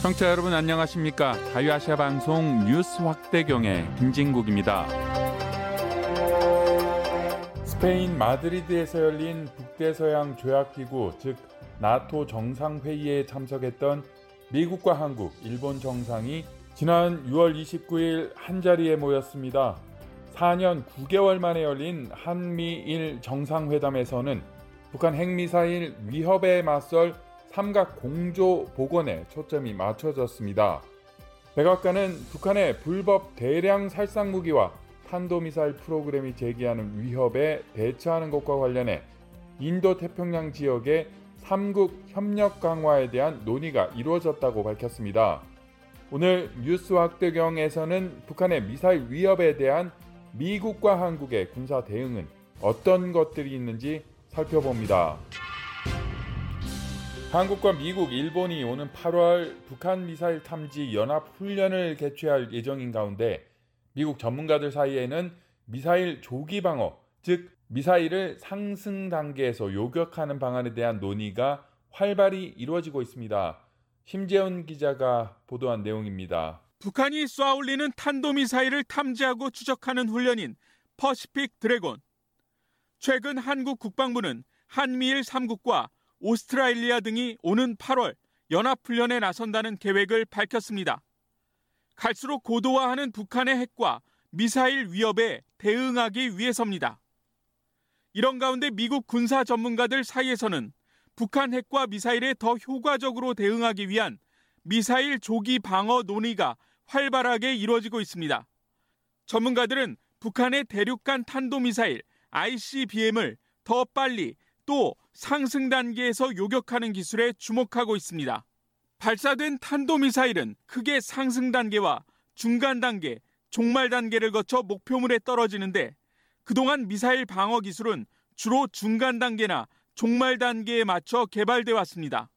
청취자 여러분 안녕하십니까? 자유아시아 방송 뉴스 확대경의 김진국입니다. 스페인 마드리드에서 열린 북대서양 조약기구 즉 나토 정상회의에 참석했던 미국과 한국, 일본 정상이 지난 6월 29일 한자리에 모였습니다. 4년 9개월 만에 열린 한미일 정상회담에서는 북한 핵미사일 위협에 맞설 삼각 공조 복원에 초점이 맞춰졌습니다. 백악관은 북한의 불법 대량 살상 무기와 탄도미사일 프로그램이 제기하는 위협에 대처하는 것과 관련해 인도 태평양 지역의 삼국 협력 강화에 대한 논의가 이루어졌다고 밝혔습니다. 오늘 뉴스 확대경에서는 북한의 미사일 위협에 대한 미국과 한국의 군사 대응은 어떤 것들이 있는지 살펴봅니다. 한국과 미국, 일본이 오는 8월 북한 미사일 탐지 연합 훈련을 개최할 예정인 가운데 미국 전문가들 사이에는 미사일 조기 방어, 즉 미사일을 상승 단계에서 요격하는 방안에 대한 논의가 활발히 이루어지고 있습니다. 심재훈 기자가 보도한 내용입니다. 북한이 쏘아올리는 탄도미사일을 탐지하고 추적하는 훈련인 퍼시픽 드래곤. 최근 한국 국방부는 한미일 3국과 오스트레일리아 등이 오는 8월 연합훈련에 나선다는 계획을 밝혔습니다. 갈수록 고도화하는 북한의 핵과 미사일 위협에 대응하기 위해서입니다. 이런 가운데 미국 군사 전문가들 사이에서는 북한 핵과 미사일에 더 효과적으로 대응하기 위한 미사일 조기 방어 논의가 활발하게 이루어지고 있습니다. 전문가들은 북한의 대륙간 탄도미사일 ICBM을 더 빨리 또 상승 단계에서 요격하는 기술에 주목하고 있습니다. 발사된 탄도미사일은 크게 상승 단계와 중간 단계, 종말 단계를 거쳐 목표물에 떨어지는데 그동안 미사일 방어 기술은 주로 중간 단계나 종말 단계에 맞춰 개발돼 왔습니다.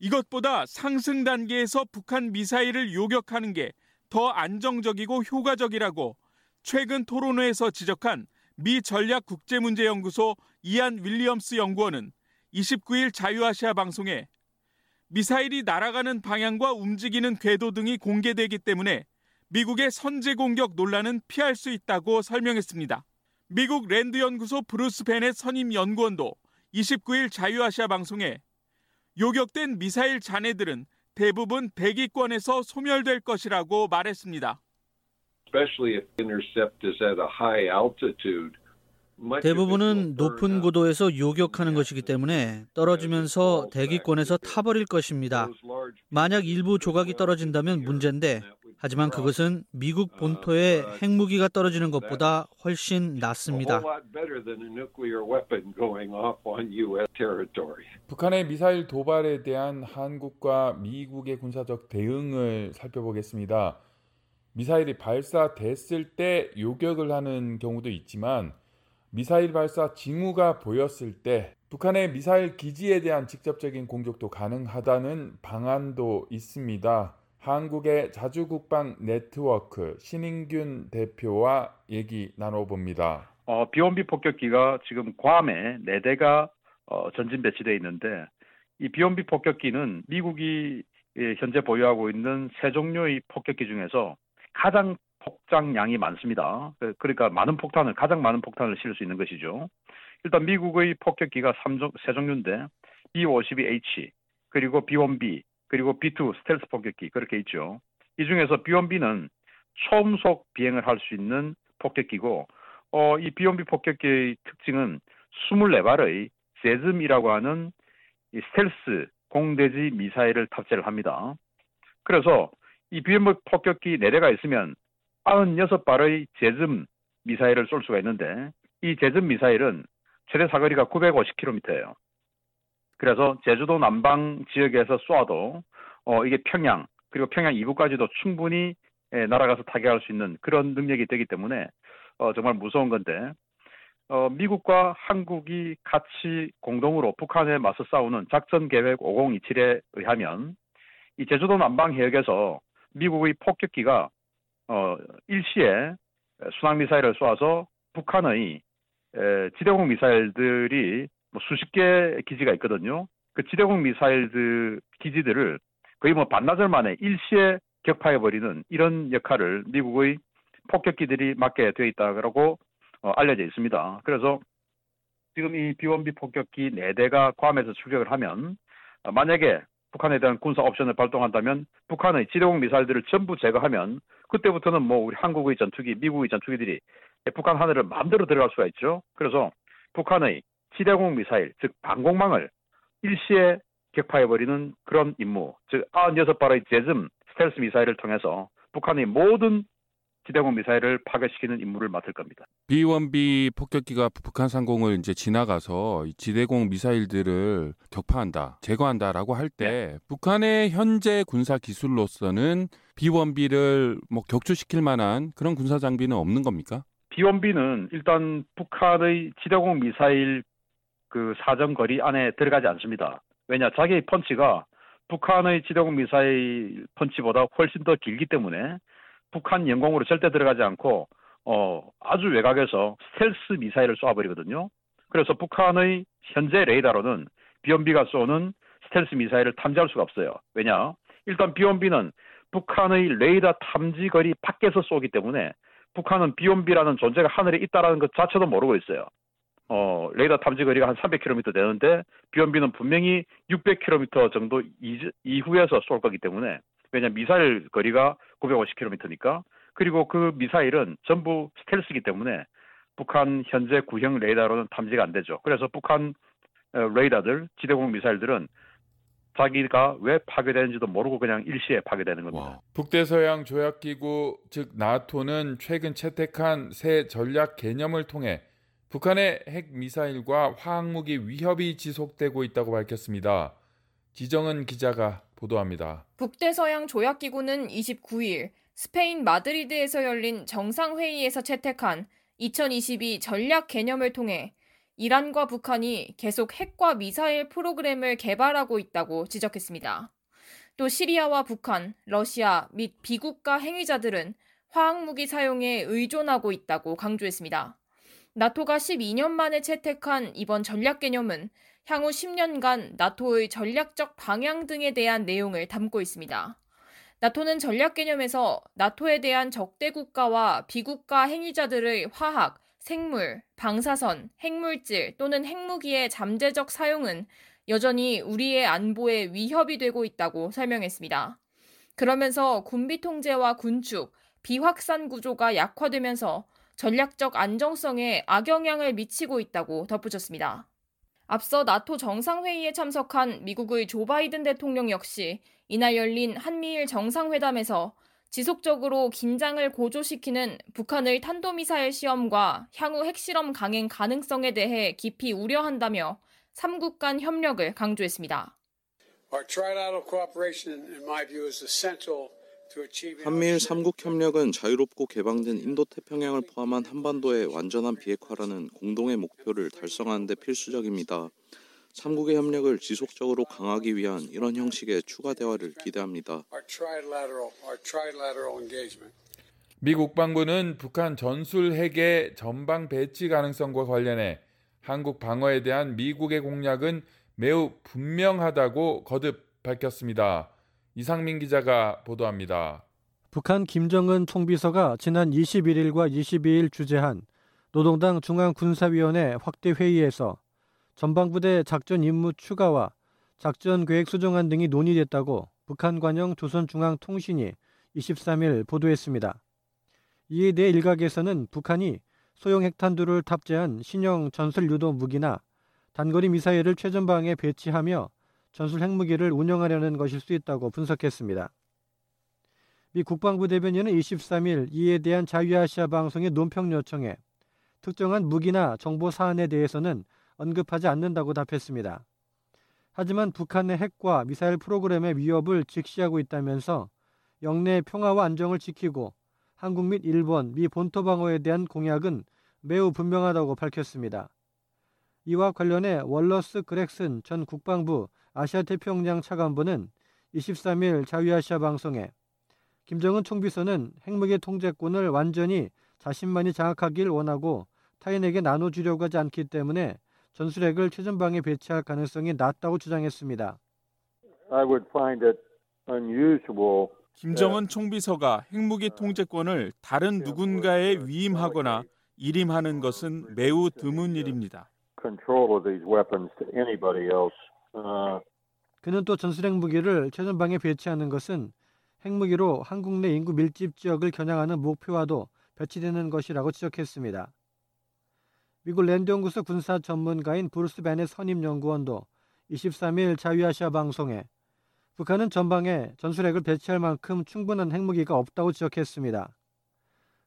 이것보다 상승 단계에서 북한 미사일을 요격하는 게 더 안정적이고 효과적이라고 최근 토론회에서 지적한 미 전략 국제문제연구소 이안 윌리엄스 연구원은 29일 자유아시아 방송에 미사일이 날아가는 방향과 움직이는 궤도 등이 공개되기 때문에 미국의 선제 공격 논란은 피할 수 있다고 설명했습니다. 미국 랜드 연구소 브루스 베넷 선임 연구원도 29일 자유아시아 방송에 요격된 미사일 잔해들은 대부분 대기권에서 소멸될 것이라고 말했습니다. 대부분은 높은 고도에서 요격하는 것이기 때문에 떨어지면서 대기권에서 타버릴 것입니다. 만약 일부 조각이 떨어진다면 문제인데 하지만 그것은 미국 본토에 핵무기가 떨어지는 것보다 훨씬 낫습니다. 북한의 미사일 도발에 대한 한국과 미국의 군사적 대응을 살펴보겠습니다. 미사일이 발사됐을 때 요격을 하는 경우도 있지만 미사일 발사 징후가 보였을 때 북한의 미사일 기지에 대한 직접적인 공격도 가능하다는 방안도 있습니다. 한국의 자주국방 네트워크 신인균 대표와 얘기 나눠봅니다. 어, 비원비 폭격기가 지금 괌에 4대가 어, 전진 배치되어 있는데 이 비원비 폭격기는 미국이 예, 현재 보유하고 있는 세 종류의 폭격기 중에서 가장 폭장량이 많습니다. 그, 그러니까 많은 폭탄을 가장 많은 폭탄을 실을 수 있는 것이죠. 일단 미국의 폭격기가 3종, 세 종류인데 B-52H 그리고 B-1B 그리고 B2 스텔스 폭격기 그렇게 있죠. 이 중에서 B1B는 초음속 비행을 할 수 있는 폭격기고 어, 이 B1B 폭격기의 특징은 24발의 제즘이라고 하는 이 스텔스 공대지 미사일을 탑재를 합니다. 그래서 이 B1B 폭격기 4대가 있으면 96발의 제즘 미사일을 쏠 수가 있는데 이 제즘 미사일은 최대 사거리가 950km예요. 그래서 제주도 남방 지역에서 쏘아도 어, 이게 평양 그리고 평양 이부까지도 충분히 예, 날아가서 타격할 수 있는 그런 능력이 되기 때문에 어, 정말 무서운 건데 어, 미국과 한국이 같이 공동으로 북한에 맞서 싸우는 작전 계획 5027에 의하면 이 제주도 남방 해역에서 미국의 폭격기가 어, 일시에 순항 미사일을 쏘아서 북한의 에, 지대공 미사일들이 뭐 수십 개 기지가 있거든요. 그 지대공 미사일들 기지들을 거의 뭐 반나절 만에 일시에 격파해 버리는 이런 역할을 미국의 폭격기들이 맡게 되어 있다고 어, 알려져 있습니다. 그래서 지금 이 비원비 폭격기 4대가 괌에서 출격을 하면 어, 만약에 북한에 대한 군사 옵션을 발동한다면 북한의 지대공 미사일들을 전부 제거하면 그때부터는 뭐 우리 한국의 전투기, 미국의 전투기들이 북한 하늘을 마음대로 들어갈 수가 있죠. 그래서 북한의 지대공 미사일, 즉 방공망을 일시에 격파해버리는 그런 임무, 즉 96발의 제즘 스텔스 미사일을 통해서 북한의 모든 지대공 미사일을 파괴시키는 임무를 맡을 겁니다. B1B 폭격기가 북한 상공을 이제 지나가서 지대공 미사일들을 격파한다, 제거한다라고 할때 네. 북한의 현재 군사 기술로서는 B1B를 뭐 격추시킬 만한 그런 군사 장비는 없는 겁니까? B1B는 일단 북한의 지대공 미사일 그 사정 거리 안에 들어가지 않습니다. 왜냐, 자기의 펀치가 북한의 지대공 미사일 펀치보다 훨씬 더 길기 때문에 북한 영공으로 절대 들어가지 않고 어, 아주 외곽에서 스텔스 미사일을 쏘아버리거든요. 그래서 북한의 현재 레이더로는 비온비가 쏘는 스텔스 미사일을 탐지할 수가 없어요. 왜냐? 일단 비온비는 북한의 레이더 탐지 거리 밖에서 쏘기 때문에 북한은 비온비라는 존재가 하늘에 있다라는 것 자체도 모르고 있어요. 어, 레이더 탐지 거리가 한 300km 되는데 비온비는 분명히 600km 정도 이후에서 쏠 거기 때문에 왜냐 미사일 거리가 950km니까 그리고 그 미사일은 전부 스텔스이기 때문에 북한 현재 구형 레이더로는 탐지가 안 되죠. 그래서 북한 어, 레이더들 지대공 미사일들은 자기가 왜 파괴되는지도 모르고 그냥 일시에 파괴되는 겁니다. 와. 북대서양 조약기구 즉 나토는 최근 채택한 새 전략 개념을 통해 북한의 핵 미사일과 화학무기 위협이 지속되고 있다고 밝혔습니다. 지정은 기자가 보도합니다. 북대서양 조약기구는 29일 스페인 마드리드에서 열린 정상회의에서 채택한 2022 전략 개념을 통해 이란과 북한이 계속 핵과 미사일 프로그램을 개발하고 있다고 지적했습니다. 또 시리아와 북한, 러시아 및 비국가 행위자들은 화학무기 사용에 의존하고 있다고 강조했습니다. 나토가 12년 만에 채택한 이번 전략 개념은 향후 10년간 나토의 전략적 방향 등에 대한 내용을 담고 있습니다. 나토는 전략 개념에서 나토에 대한 적대 국가와 비국가 행위자들의 화학, 생물, 방사선, 핵물질 또는 핵무기의 잠재적 사용은 여전히 우리의 안보에 위협이 되고 있다고 설명했습니다. 그러면서 군비 통제와 군축, 비확산 구조가 약화되면서 전략적 안정성에 악영향을 미치고 있다고 덧붙였습니다. 앞서 나토 정상회의에 참석한 미국의 조 바이든 대통령 역시 이날 열린 한미일 정상회담에서 지속적으로 긴장을 고조시키는 북한의 탄도미사일 시험과 향후 핵실험 강행 가능성에 대해 깊이 우려한다며 3국 간 협력을 강조했습니다. 한미일 3국 협력은 자유롭고 개방된 인도태평양을 포함한 한반도의 완전한 비핵화라는 공동의 목표를 달성하는 데 필수적입니다. 3국의 협력을 지속적으로 강화하기 위한 이런 형식의 추가 대화를 기대합니다. 미 국방부는 북한 전술 핵의 전방 배치 가능성과 관련해 한국 방어에 대한 미국의 공약은 매우 분명하다고 거듭 밝혔습니다. 이상민 기자가 보도합니다. 북한 김정은 총비서가 지난 21일과 22일 주재한 노동당 중앙군사위원회 확대 회의에서 전방부대 작전 임무 추가와 작전 계획 수정안 등이 논의됐다고 북한 관영 조선중앙통신이 23일 보도했습니다. 이에 대해 일각에서는 북한이 소형 핵탄두를 탑재한 신형 전술 유도 무기나 단거리 미사일을 최전방에 배치하며 전술 핵무기를 운영하려는 것일 수 있다고 분석했습니다. 미 국방부 대변인은 23일 이에 대한 자유아시아 방송의 논평 요청에 특정한 무기나 정보 사안에 대해서는 언급하지 않는다고 답했습니다. 하지만 북한의 핵과 미사일 프로그램의 위협을 직시하고 있다면서 영내 평화와 안정을 지키고 한국 및 일본, 미 본토 방어에 대한 공약은 매우 분명하다고 밝혔습니다. 이와 관련해 월러스 그렉슨 전 국방부 아시아 태평양 차관부는 23일 자유아시아 방송에 김정은 총비서는 핵무기 통제권을 완전히 자신만이 장악하길 원하고 타인에게 나눠주려고 하지 않기 때문에 전술핵을 최전방에 배치할 가능성이 낮다고 주장했습니다. I would find it unusual. 김정은 총비서가 핵무기 통제권을 다른 누군가에 위임하거나 일임하는 것은 매우 드문 일입니다. Uh, 그는 또 전술 핵 무기를 최전방에 배치하는 것은 핵무기로 한국 내 인구 밀집 지역을 겨냥하는 목표와도 배치되는 것이라고 지적했습니다. 미국 랜드 연구소 군사 전문가인 브루스 베넷 선임 연구원도 23일 자유아시아 방송에 북한은 전방에 전술핵을 배치할 만큼 충분한 핵무기가 없다고 지적했습니다.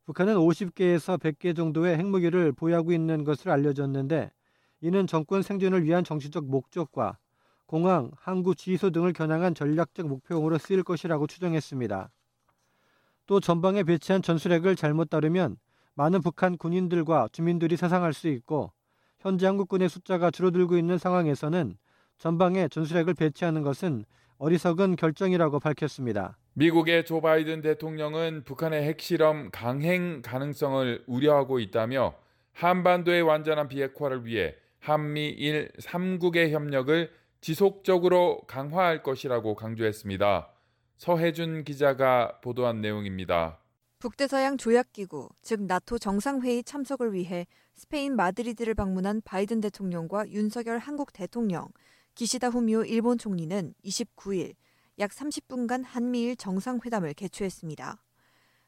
북한은 50개에서 100개 정도의 핵무기를 보유하고 있는 것을 알려졌는데 이는 정권 생존을 위한 정치적 목적과 공항, 항구, 지휘소 등을 겨냥한 전략적 목표용으로 쓰일 것이라고 추정했습니다. 또 전방에 배치한 전술핵을 잘못 다루면 많은 북한 군인들과 주민들이 사상할 수 있고 현재 한국군의 숫자가 줄어들고 있는 상황에서는 전방에 전술핵을 배치하는 것은 어리석은 결정이라고 밝혔습니다. 미국의 조 바이든 대통령은 북한의 핵실험 강행 가능성을 우려하고 있다며 한반도의 완전한 비핵화를 위해 한미일 3국의 협력을 지속적으로 강화할 것이라고 강조했습니다. 서혜준 기자가 보도한 내용입니다. 북대서양 조약기구, 즉 나토 정상회의 참석을 위해 스페인 마드리드를 방문한 바이든 대통령과 윤석열 한국 대통령, 기시다 후미오 일본 총리는 29일 약 30분간 한미일 정상회담을 개최했습니다.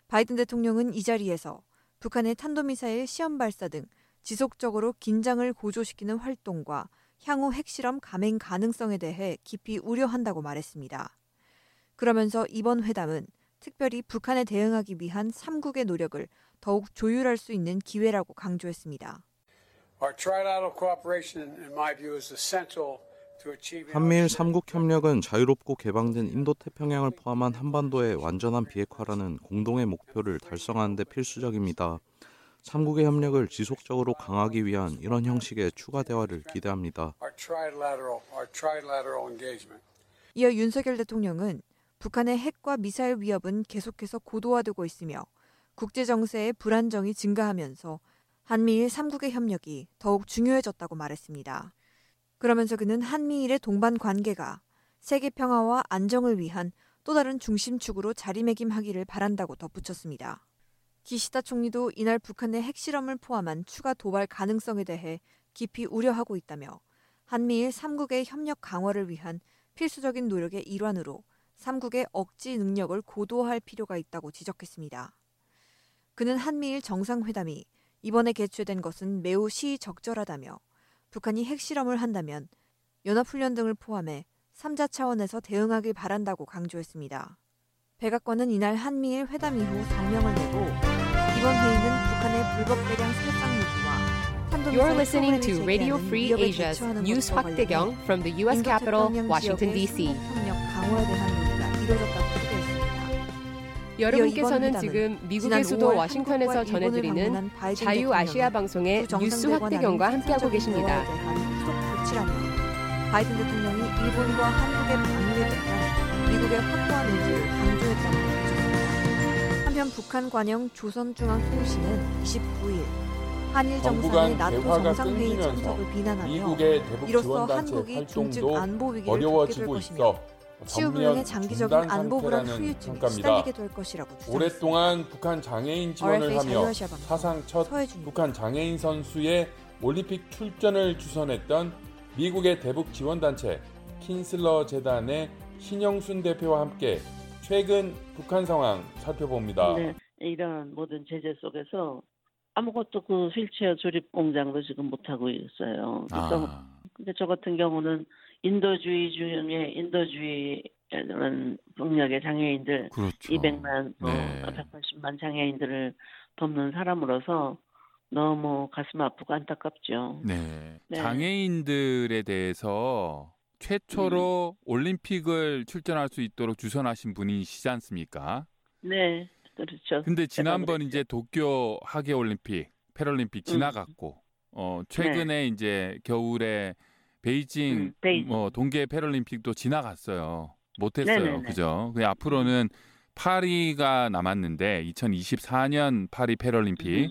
바이든 대통령은 이 자리에서 북한의 탄도미사일 시험 발사 등 지속적으로 긴장을 고조시키는 활동과 향후 핵실험 감행 가능성에 대해 깊이 우려한다고 말했습니다. 그러면서 이번 회담은 특별히 북한에 대응하기 위한 3국의 노력을 더욱 조율할 수 있는 기회라고 강조했습니다. 한미일 3국 협력은 자유롭고 개방된 인도태평양을 포함한 한반도의 완전한 비핵화라는 공동의 목표를 달성하는 데 필수적입니다. 3국의 협력을 지속적으로 강화하기 위한 이런 형식의 추가 대화를 기대합니다. 이어 윤석열 대통령은 북한의 핵과 미사일 위협은 계속해서 고도화되고 있으며 국제 정세의 불안정이 증가하면서 한미일 3국의 협력이 더욱 중요해졌다고 말했습니다. 그러면서 그는 한미일의 동반 관계가 세계 평화와 안정을 위한 또 다른 중심축으로 자리매김하기를 바란다고 덧붙였습니다. 기시다 총리도 이날 북한의 핵실험을 포함한 추가 도발 가능성에 대해 깊이 우려하고 있다며 한미일 3국의 협력 강화를 위한 필수적인 노력의 일환으로 3국의 억지 능력을 고도화할 필요가 있다고 지적했습니다. 그는 한미일 정상회담이 이번에 개최된 것은 매우 시적절하다며 북한이 핵실험을 한다면 연합훈련 등을 포함해 3자 차원에서 대응하길 바란다고 강조했습니다. 백악관은 이날 한미일 회담 이후 성명을 내고 이번 회의는 북한의 불법 대량 살상 무기와 You're listening to Radio Free Asia's News 확대경 from the U.S. Capitol, Washington, D.C. 강화에 대한 논의가 이뤄졌다고 소개했습니다. 여러분께서는 지금 미국의 수도 워싱턴에서 전해드리는 자유아시아 방송의 뉴스 확대경과 함께하고 계십니다. 바이든 대통령이 일본과 한국의 방위에 대한 미국의 확고한 의지를 한편 북한 관영 조선중앙통신은 29일 한일 정상의 나토 정상회의 참석을 비난하며 이로써 한국이 중증 안보 위기를 겪게 될 것이며 치우불능의 장기적인 안보 불안 후유증에 시달리게 될 것이라고 주장했습니다. 오랫동안 북한 장애인 지원을 하며 사상 첫 북한 장애인 선수의 올림픽 출전을 주선했던 미국의 대북 지원단체 킨슬러 재단의 신영순 대표와 함께 최근 북한 상황 살펴봅니다. 네, 이런 모든 제재 속에서 아무것도 그 휠체어 조립 공장도 지금 못 하고 있어요. 그래서 아. 근데 저 같은 경우는 인도주의 중에 인도주의라는 폭력의 장애인들 그렇죠. 200만, 뭐 네. 180만 장애인들을 돕는 사람으로서 너무 가슴 아프고 안타깝죠. 네. 네. 장애인들에 대해서 최초로 올림픽을 출전할 수 있도록 주선하신 분이시지 않습니까? 네, 그렇죠. 근데 지난번 이제 도쿄 하계 올림픽, 패럴림픽 음. 지나갔고 어 최근에 이제 겨울에 베이징 음, 베이징. 뭐 동계 패럴림픽도 지나갔어요. 못 했어요. 네네네. 그죠? 그 앞으로는 파리가 남았는데 2024년 파리 패럴림픽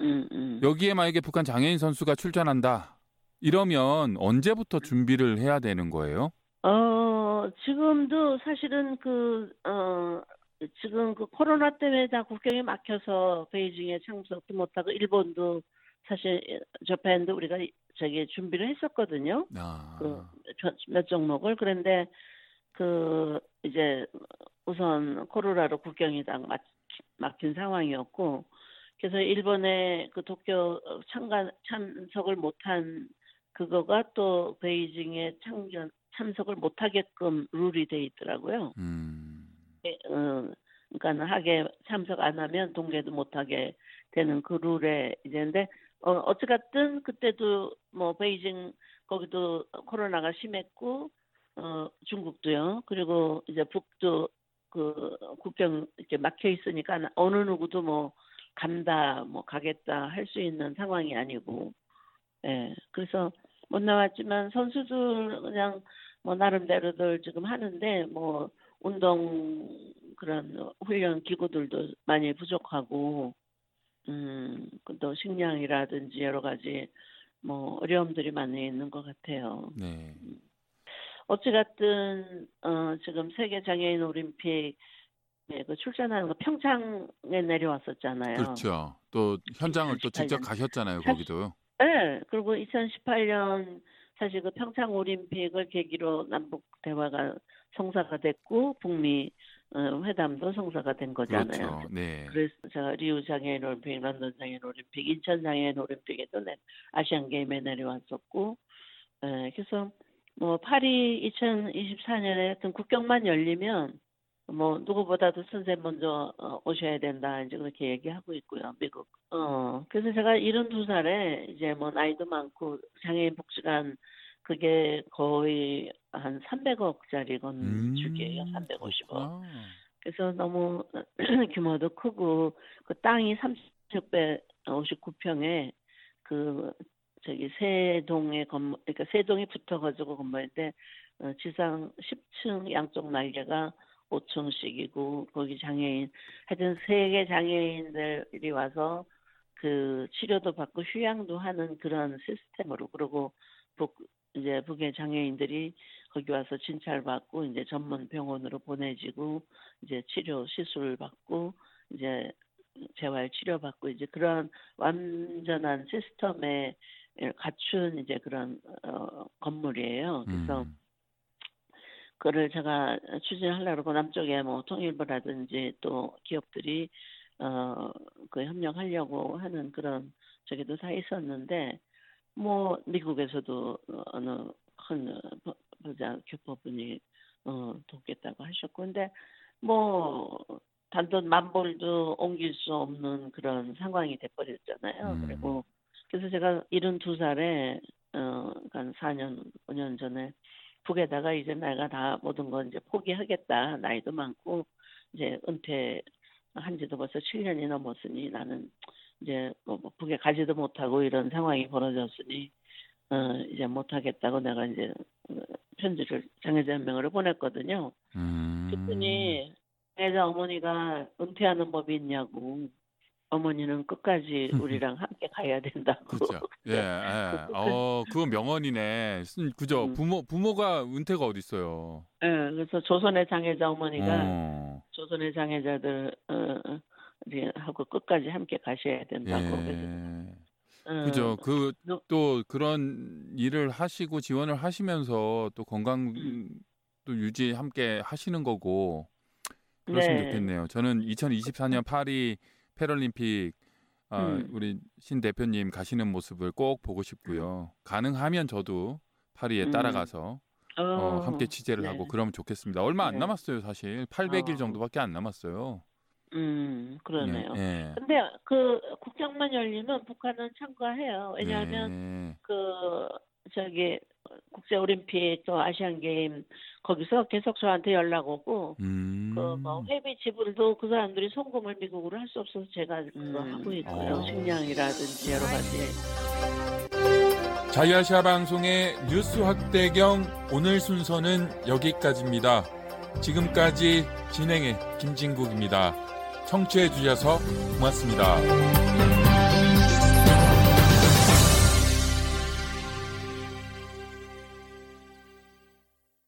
음, 음. 여기에 만약에 북한 장애인 선수가 출전한다. 이러면 언제부터 준비를 해야 되는 거예요? 어, 어, 지금도 사실은 그, 어, 지금 그 코로나 때문에 다 국경이 막혀서 베이징에 참석도 못하고 일본도 사실 저팬도 우리가 저기 준비를 했었거든요. 아. 그몇 종목을 그런데 그 이제 우선 코로나로 국경이 다 막, 막힌 상황이었고 그래서 일본의 그 도쿄 참가 참석을 못한 그거가 또 베이징에 참견 참석을 못하게끔 룰이 돼 있더라고요. 음. 예, 어, 그러니까 하게 참석 안 하면 동계도 못하게 되는 그 룰에 이제 근데 어, 어찌갔든 그때도 뭐 베이징 거기도 코로나가 심했고 어 중국도요. 그리고 이제 북도 그 국경 이렇게 막혀 있으니까 어느 누구도 뭐 간다 뭐 가겠다 할 수 있는 상황이 아니고 예 그래서 못 나왔지만 선수들 그냥 뭐 나름대로들 지금 하는데 뭐 운동 그런 훈련 기구들도 많이 부족하고 음, 또 식량이라든지 여러 가지 뭐 어려움들이 많이 있는 것 같아요. 네. 어찌갔든 어, 지금 세계 장애인 올림픽 네, 그 출전하는 거 평창에 내려왔었잖아요. 그렇죠. 또 현장을 또 직접 가셨잖아요, 거기도. 네. 그리고 2018년 사실 그 평창 올림픽을 계기로 남북 대화가 성사가 됐고 북미 어, 회담도 성사가 된 거잖아요. 그렇죠. 네. 그래서 제가 리우 장애인 올림픽, 런던 장애인 올림픽, 인천 장애인 올림픽에도 내, 아시안 게임에 내려왔었고, 에, 그래서 뭐 파리 2024년에 하여튼 국경만 열리면 뭐 누구보다도 선생 먼저 어, 오셔야 된다 이제 그렇게 얘기하고 있고요 미국. 어 그래서 제가 72살에 이제 뭐 나이도 많고 장애인 복지관 그게 거의 한 300억짜리 건축이에요. 음, 350억. 아. 그래서 너무 규모도 크고 그 땅이 30배 59평에 그 저기 세 동의 건물 그러니까 세 동이 붙어가지고 건물인데 어, 지상 10층 양쪽 날개가 5층씩이고 거기 장애인 하여튼 세계 장애인들이 와서 그 치료도 받고 휴양도 하는 그런 시스템으로 그리고 북 이제 북의 장애인들이 거기 와서 진찰받고 이제 전문 병원으로 보내지고 이제 치료 시술 받고 이제 재활 치료 받고 이제 그런 완전한 시스템에 갖춘 이제 그런 어 건물이에요. 그래서 음. 그를 제가 추진하려고 그 남쪽에 뭐 통일부라든지 또 기업들이 어 그 협력하려고 하는 그런 저기도 다 있었는데 뭐 미국에서도 어느 큰 부자 교포분이 어 돕겠다고 하셨고 근데 뭐 단돈 만 벌도 옮길 수 없는 그런 상황이 돼버렸잖아요. 음. 그리고 그래서 제가 72살에 어, 한 4년, 5년 전에 북에다가 이제 내가 다 모든 건 이제 포기하겠다. 나이도 많고 이제 은퇴 한 지도 벌써 7년이 넘었으니 나는 이제 뭐, 뭐 북에 가지도 못하고 이런 상황이 벌어졌으니 어 이제 못하겠다고 내가 이제 어, 편지를 장애자 연맹으로 보냈거든요. 음. 그랬더니 장애자 어머니가 은퇴하는 법이 있냐고. 어머니는 끝까지 우리랑 함께 가야 된다고. 그죠. 예, 예. 어, 그거 명언이네. 그죠. 음. 부모 부모가 은퇴가 어디 있어요. 예, 그래서 조선의 장애자 어머니가 어. 조선의 장애자들 어, 하고 끝까지 함께 가셔야 된다고. 예. 어, 그죠. 그 또 그런 일을 하시고 지원을 하시면서 또 건강도 음. 유지 함께 하시는 거고 그러시면 네. 좋겠네요. 저는 2024년 파리 패럴림픽 어, 음. 우리 신 대표님 가시는 모습을 꼭 보고 싶고요. 가능하면 저도 파리에 음. 따라가서 어, 어, 함께 취재를 네. 하고 그러면 좋겠습니다. 얼마 안 네. 남았어요, 사실. 800일 어. 정도밖에 안 남았어요. 음, 그러네요. 예, 예. 근데 그 국경만 열리면 북한은 참가해요. 왜냐하면 예. 그 저기 국제올림픽 또 아시안 게임 거기서 계속 저한테 연락 오고 음. 그뭐 회비 지불도 그 사람들이 송금을 미국으로 할 수 없어서 제가 그거 음. 하고 있고요. 어. 식량이라든지 여러 가지. 자유아시아 방송의 뉴스 확대경 오늘 순서는 여기까지입니다. 지금까지 진행의 김진국입니다. 청취해 주셔서 고맙습니다.